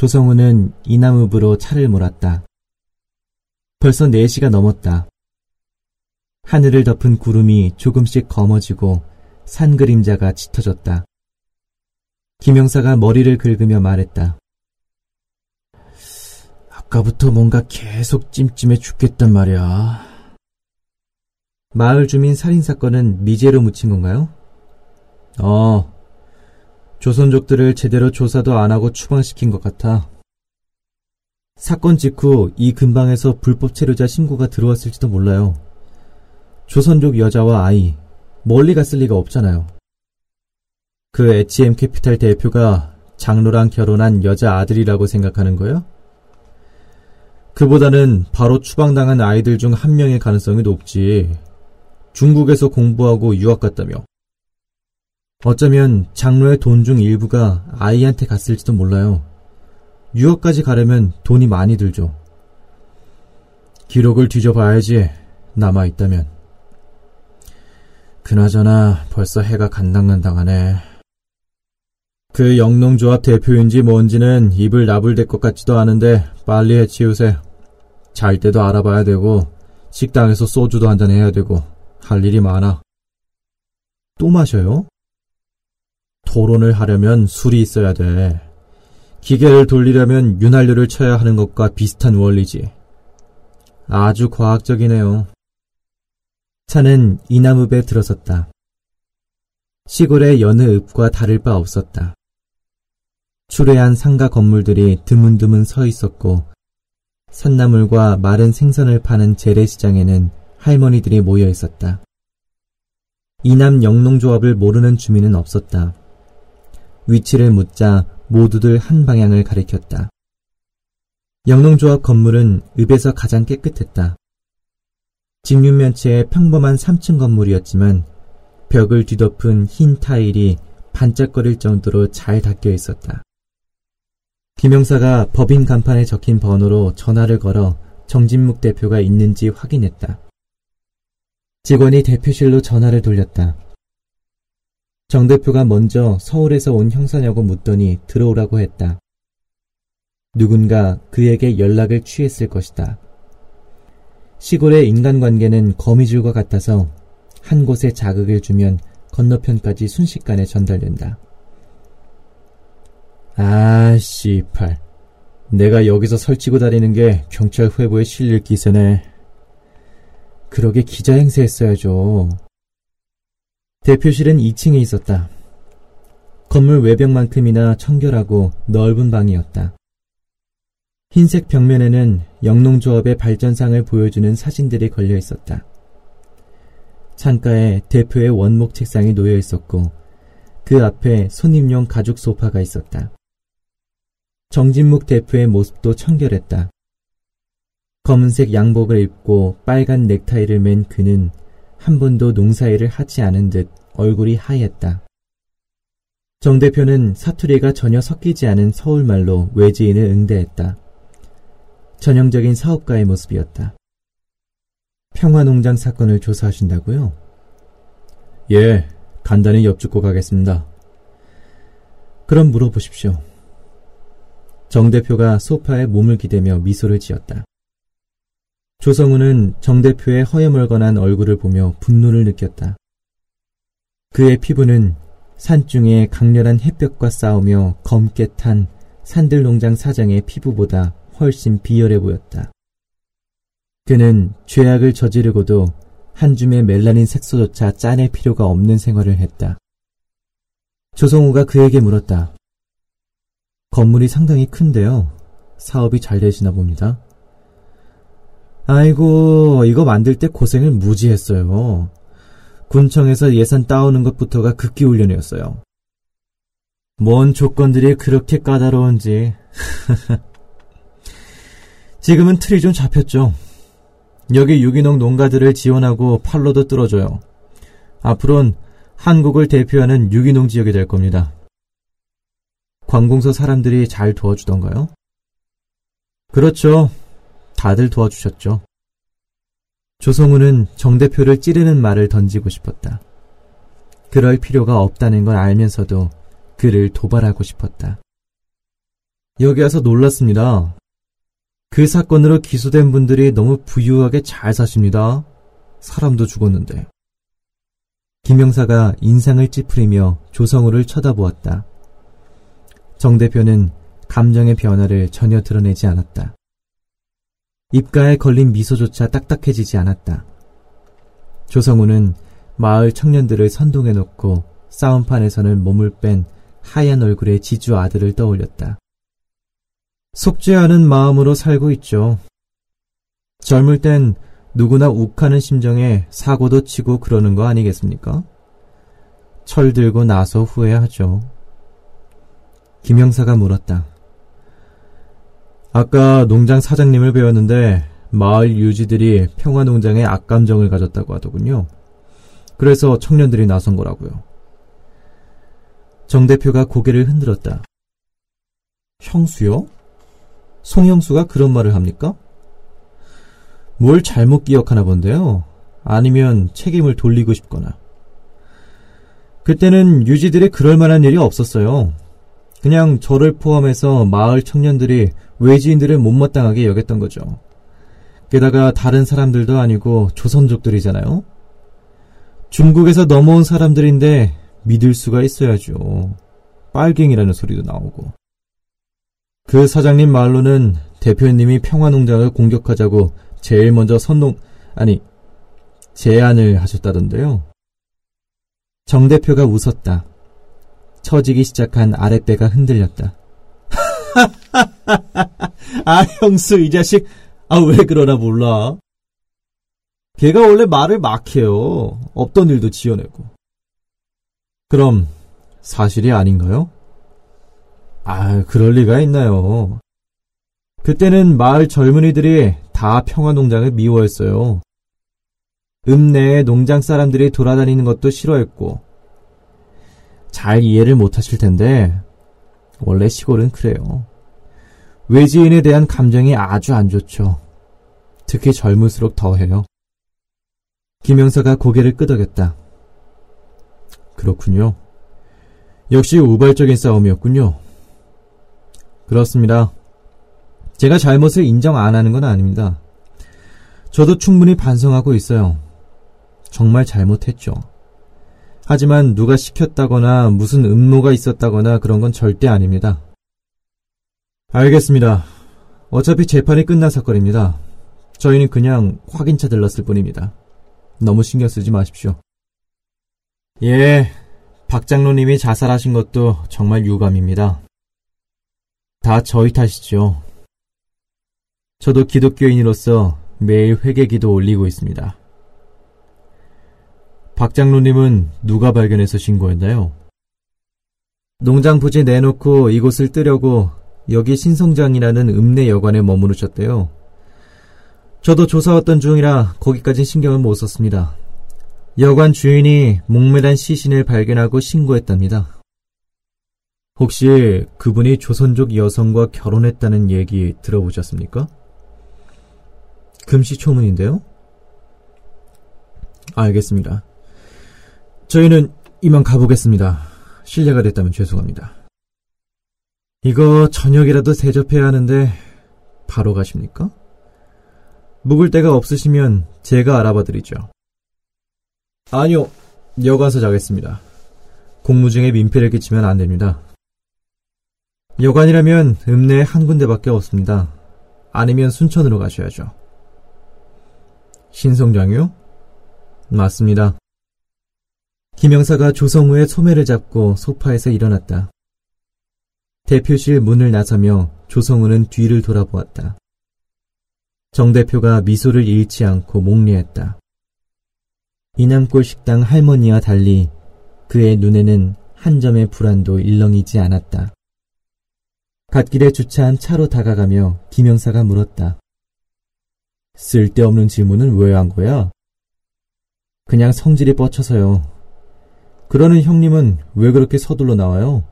조성우는 이남읍으로 차를 몰았다. 벌써 4시가 넘었다. 하늘을 덮은 구름이 조금씩 검어지고 산 그림자가 짙어졌다. 김영사가 머리를 긁으며 말했다. 아까부터 뭔가 계속 찜찜해 죽겠단 말이야. 마을 주민 살인 사건은 미제로 묻힌 건가요? 어, 조선족들을 제대로 조사도 안 하고 추방시킨 것 같아. 사건 직후 이 근방에서 불법 체류자 신고가 들어왔을지도 몰라요. 조선족 여자와 아이, 멀리 갔을 리가 없잖아요. 그 H.M 캐피탈 대표가 장로랑 결혼한 여자 아들이라고 생각하는 거요? 그보다는 바로 추방당한 아이들 중 한 명의 가능성이 높지. 중국에서 공부하고 유학 갔다며. 어쩌면 장로의 돈 중 일부가 아이한테 갔을지도 몰라요. 유학까지 가려면 돈이 많이 들죠. 기록을 뒤져봐야지, 남아있다면. 그나저나 벌써 해가 간당간당하네. 그 영농조합 대표인지 뭔지는 입을 나불댈 것 같지도 않은데 빨리 해치우세. 잘 때도 알아봐야 되고 식당에서 소주도 한잔 해야 되고 할 일이 많아. 또 마셔요? 토론을 하려면 술이 있어야 돼. 기계를 돌리려면 윤활유를 쳐야 하는 것과 비슷한 원리지. 아주 과학적이네요. 차는 이나무배 들어섰다. 시골의 여느 읍과 다를 바 없었다. 추레한 상가 건물들이 드문드문 서 있었고 산나물과 마른 생선을 파는 재래시장에는 할머니들이 모여 있었다. 이남 영농조합을 모르는 주민은 없었다. 위치를 묻자 모두들 한 방향을 가리켰다. 영농조합 건물은 읍에서 가장 깨끗했다. 직육면체의 평범한 3층 건물이었지만 벽을 뒤덮은 흰 타일이 반짝거릴 정도로 잘 닦여 있었다. 김영사가 법인 간판에 적힌 번호로 전화를 걸어 정진묵 대표가 있는지 확인했다. 직원이 대표실로 전화를 돌렸다. 정 대표가 먼저 서울에서 온 형사냐고 묻더니 들어오라고 했다. 누군가 그에게 연락을 취했을 것이다. 시골의 인간관계는 거미줄과 같아서 한 곳에 자극을 주면 건너편까지 순식간에 전달된다. 아, 씨팔. 내가 여기서 설치고 다니는 게 경찰 회부에 실릴 기세네. 그러게 기자 행세했어야죠. 대표실은 2층에 있었다. 건물 외벽만큼이나 청결하고 넓은 방이었다. 흰색 벽면에는 영농조합의 발전상을 보여주는 사진들이 걸려 있었다. 창가에 대표의 원목 책상이 놓여 있었고 그 앞에 손님용 가죽 소파가 있었다. 정진묵 대표의 모습도 청결했다. 검은색 양복을 입고 빨간 넥타이를 맨 그는 한 번도 농사일을 하지 않은 듯 얼굴이 하였다. 정 대표는 사투리가 전혀 섞이지 않은 서울말로 외지인을 응대했다. 전형적인 사업가의 모습이었다. 평화농장 사건을 조사하신다고요? 예, 간단히 엿죽고 가겠습니다. 그럼 물어보십시오. 정 대표가 소파에 몸을 기대며 미소를 지었다. 조성우는 정 대표의 허여멀건한 얼굴을 보며 분노를 느꼈다. 그의 피부는 산중의 강렬한 햇볕과 싸우며 검게 탄 산들농장 사장의 피부보다 훨씬 비열해 보였다. 그는 죄악을 저지르고도 한 줌의 멜라닌 색소조차 짜낼 필요가 없는 생활을 했다. 조성우가 그에게 물었다. 건물이 상당히 큰데요. 사업이 잘 되시나 봅니다. 아이고, 이거 만들 때 고생을 무지했어요. 군청에서 예산 따오는 것부터가 극기 훈련이었어요. 뭔 조건들이 그렇게 까다로운지. 지금은 틀이 좀 잡혔죠. 여기 유기농 농가들을 지원하고 팔로도 뚫어줘요. 앞으론 한국을 대표하는 유기농 지역이 될 겁니다. 관공서 사람들이 잘 도와주던가요? 그렇죠. 다들 도와주셨죠. 조성우는 정 대표를 찌르는 말을 던지고 싶었다. 그럴 필요가 없다는 걸 알면서도 그를 도발하고 싶었다. 여기 와서 놀랐습니다. 그 사건으로 기소된 분들이 너무 부유하게 잘 사십니다. 사람도 죽었는데. 김영사가 인상을 찌푸리며 조성우를 쳐다보았다. 정 대표는 감정의 변화를 전혀 드러내지 않았다. 입가에 걸린 미소조차 딱딱해지지 않았다. 조성우는 마을 청년들을 선동해 놓고 싸움판에서는 몸을 뺀 하얀 얼굴의 지주 아들을 떠올렸다. 속지 않은 마음으로 살고 있죠. 젊을 땐 누구나 욱하는 심정에 사고도 치고 그러는 거 아니겠습니까? 철 들고 나서 후회하죠. 김영사가 물었다. 아까 농장 사장님을 배웠는데 마을 유지들이 평화 농장에 악감정을 가졌다고 하더군요. 그래서 청년들이 나선 거라고요. 정 대표가 고개를 흔들었다. 형수요? 송형수가 그런 말을 합니까? 뭘 잘못 기억하나 본데요. 아니면 책임을 돌리고 싶거나. 그때는 유지들이 그럴 만한 일이 없었어요. 그냥 저를 포함해서 마을 청년들이 외지인들을 못마땅하게 여겼던 거죠. 게다가 다른 사람들도 아니고 조선족들이잖아요. 중국에서 넘어온 사람들인데 믿을 수가 있어야죠. 빨갱이라는 소리도 나오고. 그 사장님 말로는 대표님이 평화농장을 공격하자고 제일 먼저 선동, 아니, 제안을 하셨다던데요. 정 대표가 웃었다. 처지기 시작한 아랫배가 흔들렸다. 아, 형수, 이 자식. 아, 왜 그러나 몰라. 걔가 원래 말을 막 해요. 없던 일도 지어내고. 그럼, 사실이 아닌가요? 아, 그럴 리가 있나요. 그때는 마을 젊은이들이 다 평화농장을 미워했어요. 읍내에 농장 사람들이 돌아다니는 것도 싫어했고, 잘 이해를 못 하실 텐데, 원래 시골은 그래요. 외지인에 대한 감정이 아주 안 좋죠. 특히 젊을수록 더해요. 김영사가 고개를 끄덕였다. 그렇군요. 역시 우발적인 싸움이었군요. 그렇습니다. 제가 잘못을 인정 안 하는 건 아닙니다. 저도 충분히 반성하고 있어요. 정말 잘못했죠. 하지만 누가 시켰다거나 무슨 음모가 있었다거나 그런 건 절대 아닙니다. 알겠습니다. 어차피 재판이 끝난 사건입니다. 저희는 그냥 확인차 들렀을 뿐입니다. 너무 신경 쓰지 마십시오. 예, 박 장로님이 자살하신 것도 정말 유감입니다. 다 저희 탓이죠. 저도 기독교인으로서 매일 회개 기도 올리고 있습니다. 박 장로님은 누가 발견해서 신고했나요? 농장 부지 내놓고 이곳을 뜨려고 여기 신성장이라는 읍내 여관에 머무르셨대요. 저도 조사 왔던 중이라 거기까진 신경을 못 썼습니다. 여관 주인이 목매단 시신을 발견하고 신고했답니다. 혹시 그분이 조선족 여성과 결혼했다는 얘기 들어보셨습니까? 금시초문인데요? 알겠습니다. 저희는 이만 가보겠습니다. 실례가 됐다면 죄송합니다. 이거 저녁이라도 대접해야 하는데 바로 가십니까? 묵을 데가 없으시면 제가 알아봐 드리죠. 아니요, 여관서 자겠습니다. 공무 중에 민폐를 끼치면 안 됩니다. 여관이라면 읍내에 한 군데밖에 없습니다. 아니면 순천으로 가셔야죠. 신성장이요? 맞습니다. 김영사가 조성우의 소매를 잡고 소파에서 일어났다. 대표실 문을 나서며 조성우는 뒤를 돌아보았다. 정 대표가 미소를 잃지 않고 목례했다. 이남골 식당 할머니와 달리 그의 눈에는 한 점의 불안도 일렁이지 않았다. 갓길에 주차한 차로 다가가며 김영사가 물었다. 쓸데없는 질문은 왜 한 거야? 그냥 성질이 뻗쳐서요. 그러는 형님은 왜 그렇게 서둘러 나와요?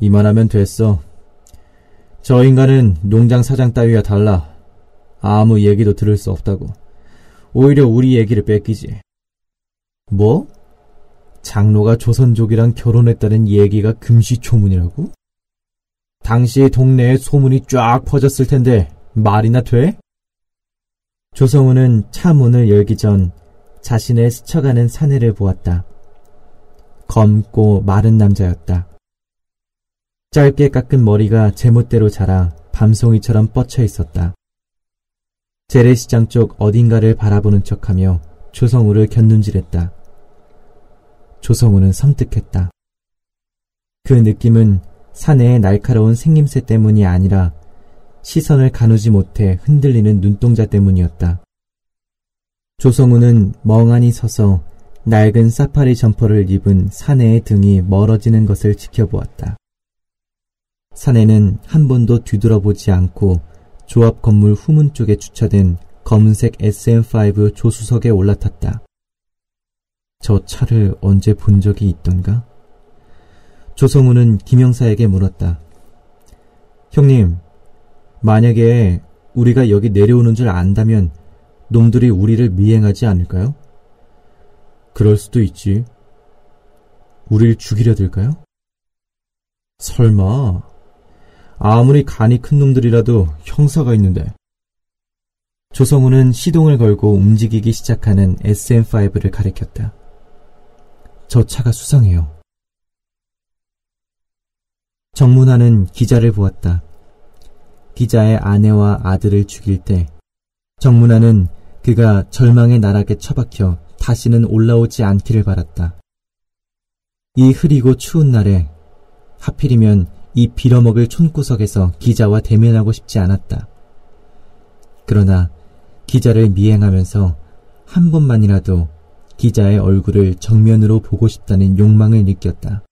이만하면 됐어. 저 인간은 농장 사장 따위와 달라. 아무 얘기도 들을 수 없다고. 오히려 우리 얘기를 뺏기지. 뭐? 장로가 조선족이랑 결혼했다는 얘기가 금시초문이라고? 당시 동네에 소문이 쫙 퍼졌을 텐데 말이나 돼? 조성우는 차 문을 열기 전 자신의 스쳐가는 사내를 보았다. 검고 마른 남자였다. 짧게 깎은 머리가 제멋대로 자라 밤송이처럼 뻗쳐 있었다. 재래시장 쪽 어딘가를 바라보는 척하며 조성우를 곁눈질했다. 조성우는 섬뜩했다. 그 느낌은 사내의 날카로운 생김새 때문이 아니라 시선을 가누지 못해 흔들리는 눈동자 때문이었다. 조성우는 멍하니 서서 낡은 사파리 점퍼를 입은 사내의 등이 멀어지는 것을 지켜보았다. 사내는 한 번도 뒤돌아보지 않고 조합 건물 후문 쪽에 주차된 검은색 SM5 조수석에 올라탔다. 저 차를 언제 본 적이 있던가? 조성우는 김영사에게 물었다. 형님, 만약에 우리가 여기 내려오는 줄 안다면 놈들이 우리를 미행하지 않을까요? 그럴 수도 있지. 우리를 죽이려 들까요? 설마, 아무리 간이 큰 놈들이라도 형사가 있는데. 조성우는 시동을 걸고 움직이기 시작하는 SM5를 가리켰다. 저 차가 수상해요. 정문화는 기자를 보았다. 기자의 아내와 아들을 죽일 때 정문화는 그가 절망의 나락에 처박혀 다시는 올라오지 않기를 바랐다. 이 흐리고 추운 날에 하필이면 이 빌어먹을 촌구석에서 기자와 대면하고 싶지 않았다. 그러나 기자를 미행하면서 한 번만이라도 기자의 얼굴을 정면으로 보고 싶다는 욕망을 느꼈다.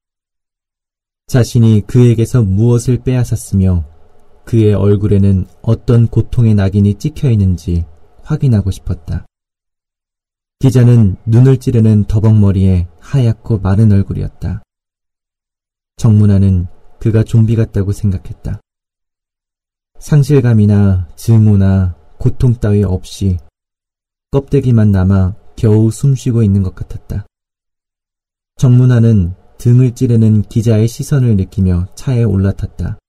자신이 그에게서 무엇을 빼앗았으며 그의 얼굴에는 어떤 고통의 낙인이 찍혀 있는지 확인하고 싶었다. 기자는 눈을 찌르는 더벅머리에 하얗고 마른 얼굴이었다. 정문화는 그가 좀비 같다고 생각했다. 상실감이나 증오나 고통 따위 없이 껍데기만 남아 겨우 숨쉬고 있는 것 같았다. 정문화는 등을 찌르는 기자의 시선을 느끼며 차에 올라탔다.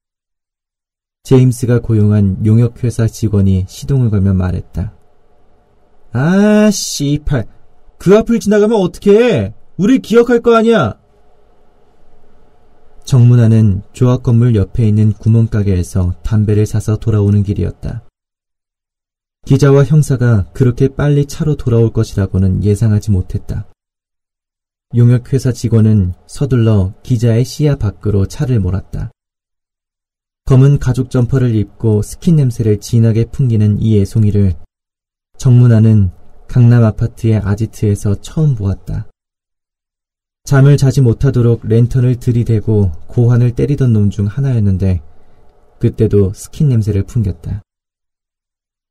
제임스가 고용한 용역회사 직원이 시동을 걸며 말했다. 아, 씨팔. 그 앞을 지나가면 어떡해. 우리 기억할 거 아니야. 정문화는 조합 건물 옆에 있는 구멍가게에서 담배를 사서 돌아오는 길이었다. 기자와 형사가 그렇게 빨리 차로 돌아올 것이라고는 예상하지 못했다. 용역회사 직원은 서둘러 기자의 시야 밖으로 차를 몰았다. 검은 가죽 점퍼를 입고 스킨 냄새를 진하게 풍기는 이 애송이를 정문화는 강남 아파트의 아지트에서 처음 보았다. 잠을 자지 못하도록 랜턴을 들이대고 고환을 때리던 놈 중 하나였는데 그때도 스킨 냄새를 풍겼다.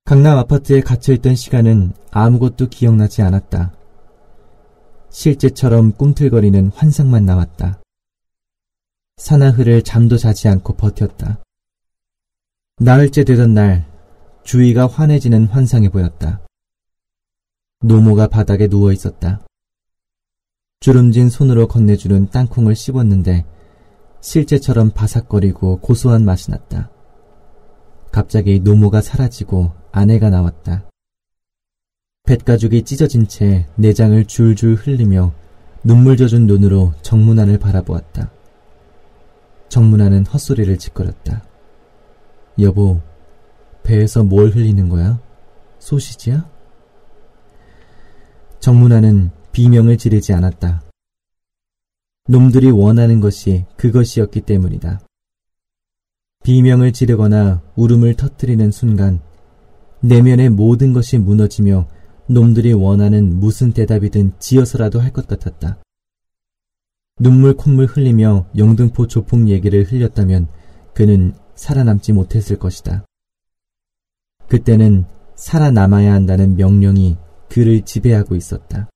강남 아파트에 갇혀있던 시간은 아무것도 기억나지 않았다. 실제처럼 꿈틀거리는 환상만 나왔다. 사나흘을 잠도 자지 않고 버텼다. 나흘째 되던 날 주위가 환해지는 환상이 보였다. 노모가 바닥에 누워 있었다. 주름진 손으로 건네주는 땅콩을 씹었는데 실제처럼 바삭거리고 고소한 맛이 났다. 갑자기 노모가 사라지고 아내가 나왔다. 뱃가죽이 찢어진 채 내장을 줄줄 흘리며 눈물 젖은 눈으로 정문안을 바라보았다. 정문안은 헛소리를 짓거렸다. 여보, 배에서 뭘 흘리는 거야? 소시지야? 정문안은 비명을 지르지 않았다. 놈들이 원하는 것이 그것이었기 때문이다. 비명을 지르거나 울음을 터뜨리는 순간 내면의 모든 것이 무너지며 놈들이 원하는 무슨 대답이든 지어서라도 할 것 같았다. 눈물 콧물 흘리며 영등포 조폭 얘기를 흘렸다면 그는 살아남지 못했을 것이다. 그때는 살아남아야 한다는 명령이 그를 지배하고 있었다.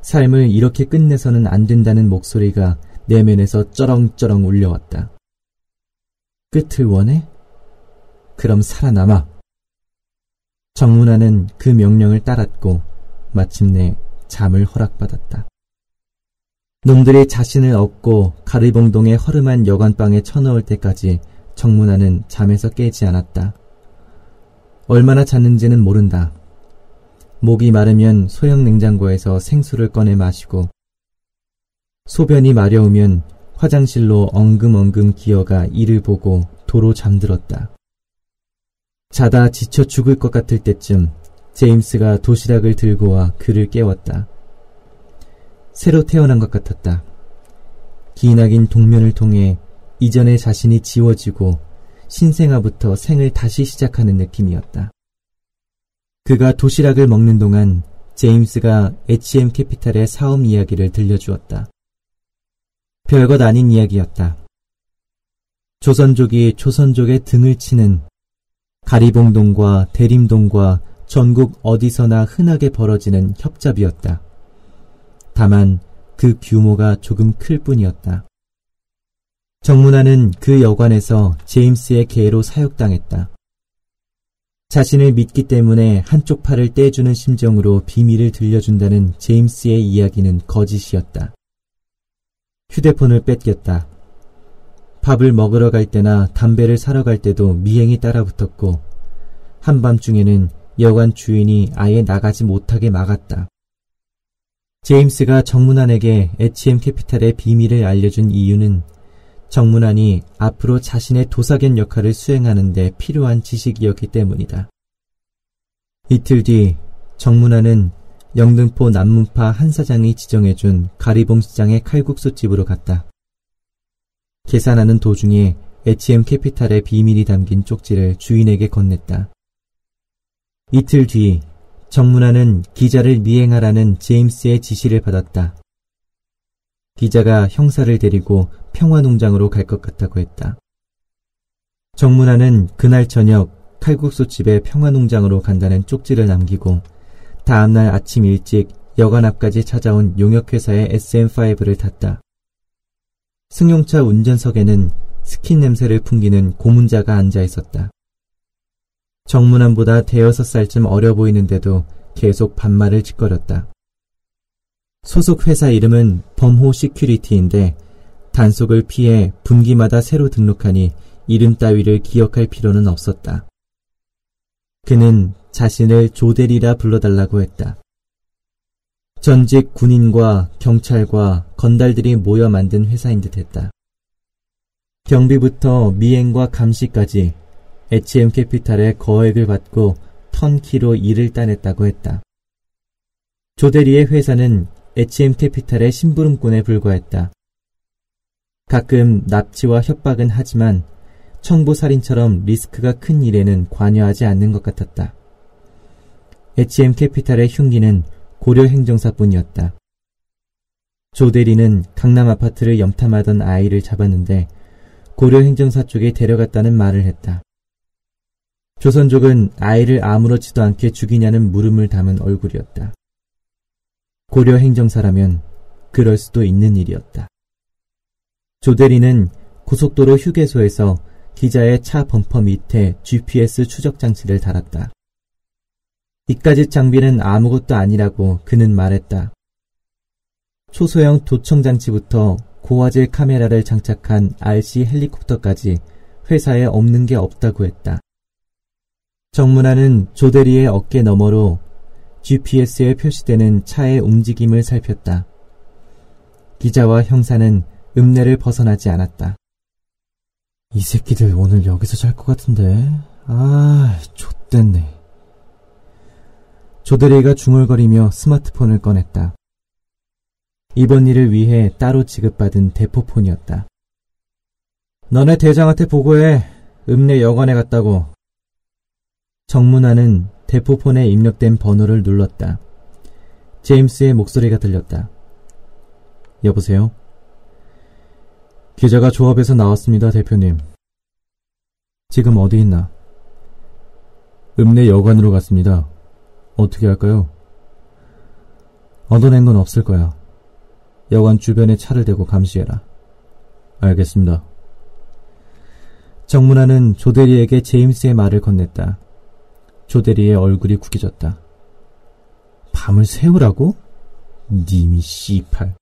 삶을 이렇게 끝내서는 안 된다는 목소리가 내면에서 쩌렁쩌렁 울려왔다. 끝을 원해? 그럼 살아남아. 정문화는 그 명령을 따랐고 마침내 잠을 허락받았다. 놈들이 자신을 얻고 가리봉동의 허름한 여관방에 쳐넣을 때까지 정문화는 잠에서 깨지 않았다. 얼마나 잤는지는 모른다. 목이 마르면 소형 냉장고에서 생수를 꺼내 마시고 소변이 마려우면 화장실로 엉금엉금 기어가 이를 보고 도로 잠들었다. 자다 지쳐 죽을 것 같을 때쯤 제임스가 도시락을 들고 와 그를 깨웠다. 새로 태어난 것 같았다. 기나긴 동면을 통해 이전의 자신이 지워지고 신생아부터 생을 다시 시작하는 느낌이었다. 그가 도시락을 먹는 동안 제임스가 H.M. 캐피탈의 사업 이야기를 들려주었다. 별것 아닌 이야기였다. 조선족이 조선족의 등을 치는 가리봉동과 대림동과 전국 어디서나 흔하게 벌어지는 협잡이었다. 다만 그 규모가 조금 클 뿐이었다. 정문화는 그 여관에서 제임스의 개로 사육당했다. 자신을 믿기 때문에 한쪽 팔을 떼주는 심정으로 비밀을 들려준다는 제임스의 이야기는 거짓이었다. 휴대폰을 뺏겼다. 밥을 먹으러 갈 때나 담배를 사러 갈 때도 미행이 따라붙었고 한밤중에는 여관 주인이 아예 나가지 못하게 막았다. 제임스가 정문안에게 H.M. 캐피탈의 비밀을 알려준 이유는 정문안이 앞으로 자신의 도사견 역할을 수행하는 데 필요한 지식이었기 때문이다. 이틀 뒤 정문안은 영등포 남문파 한 사장이 지정해준 가리봉 시장의 칼국수 집으로 갔다. 계산하는 도중에 H.M. 캐피탈의 비밀이 담긴 쪽지를 주인에게 건넸다. 이틀 뒤 정문안은 기자를 미행하라는 제임스의 지시를 받았다. 기자가 형사를 데리고 평화농장으로 갈 것 같다고 했다. 정문화는 그날 저녁 칼국수 집에 평화농장으로 간다는 쪽지를 남기고 다음날 아침 일찍 여관 앞까지 찾아온 용역회사의 SM5를 탔다. 승용차 운전석에는 스킨 냄새를 풍기는 고문자가 앉아 있었다. 정문화보다 대여섯 살쯤 어려 보이는데도 계속 반말을 지껄였다. 소속 회사 이름은 범호 시큐리티인데 단속을 피해 분기마다 새로 등록하니 이름 따위를 기억할 필요는 없었다. 그는 자신을 조 대리라 불러달라고 했다. 전직 군인과 경찰과 건달들이 모여 만든 회사인 듯 했다. 경비부터 미행과 감시까지 H.M. 캐피탈의 거액을 받고 턴키로 일을 따냈다고 했다. 조대리의 회사는 H.M. 캐피탈의 심부름꾼에 불과했다. 가끔 납치와 협박은 하지만 청부살인처럼 리스크가 큰 일에는 관여하지 않는 것 같았다. H.M. 캐피탈의 흉기는 고려 행정사뿐이었다. 조 대리는 강남 아파트를 염탐하던 아이를 잡았는데 고려 행정사 쪽에 데려갔다는 말을 했다. 조선족은 아이를 아무렇지도 않게 죽이냐는 물음을 담은 얼굴이었다. 고려 행정사라면 그럴 수도 있는 일이었다. 조대리는 고속도로 휴게소에서 기자의 차 범퍼 밑에 GPS 추적 장치를 달았다. 이까짓 장비는 아무것도 아니라고 그는 말했다. 초소형 도청 장치부터 고화질 카메라를 장착한 RC 헬리콥터까지 회사에 없는 게 없다고 했다. 정문화는 조대리의 어깨 너머로 GPS에 표시되는 차의 움직임을 살폈다. 기자와 형사는 읍내를 벗어나지 않았다. 이 새끼들 오늘 여기서 잘 것 같은데. 아, 좆됐네. 조대리가 중얼거리며 스마트폰을 꺼냈다. 이번 일을 위해 따로 지급받은 대포폰이었다. 너네 대장한테 보고해. 읍내 여관에 갔다고. 정문화는 대포폰에 입력된 번호를 눌렀다. 제임스의 목소리가 들렸다. 여보세요? 기자가 조합에서 나왔습니다, 대표님. 지금 어디 있나? 읍내 여관으로 갔습니다. 어떻게 할까요? 얻어낸 건 없을 거야. 여관 주변에 차를 대고 감시해라. 알겠습니다. 정문화는 조대리에게 제임스의 말을 건넸다. 조대리의 얼굴이 구겨졌다. 밤을 새우라고? 님이 씨팔.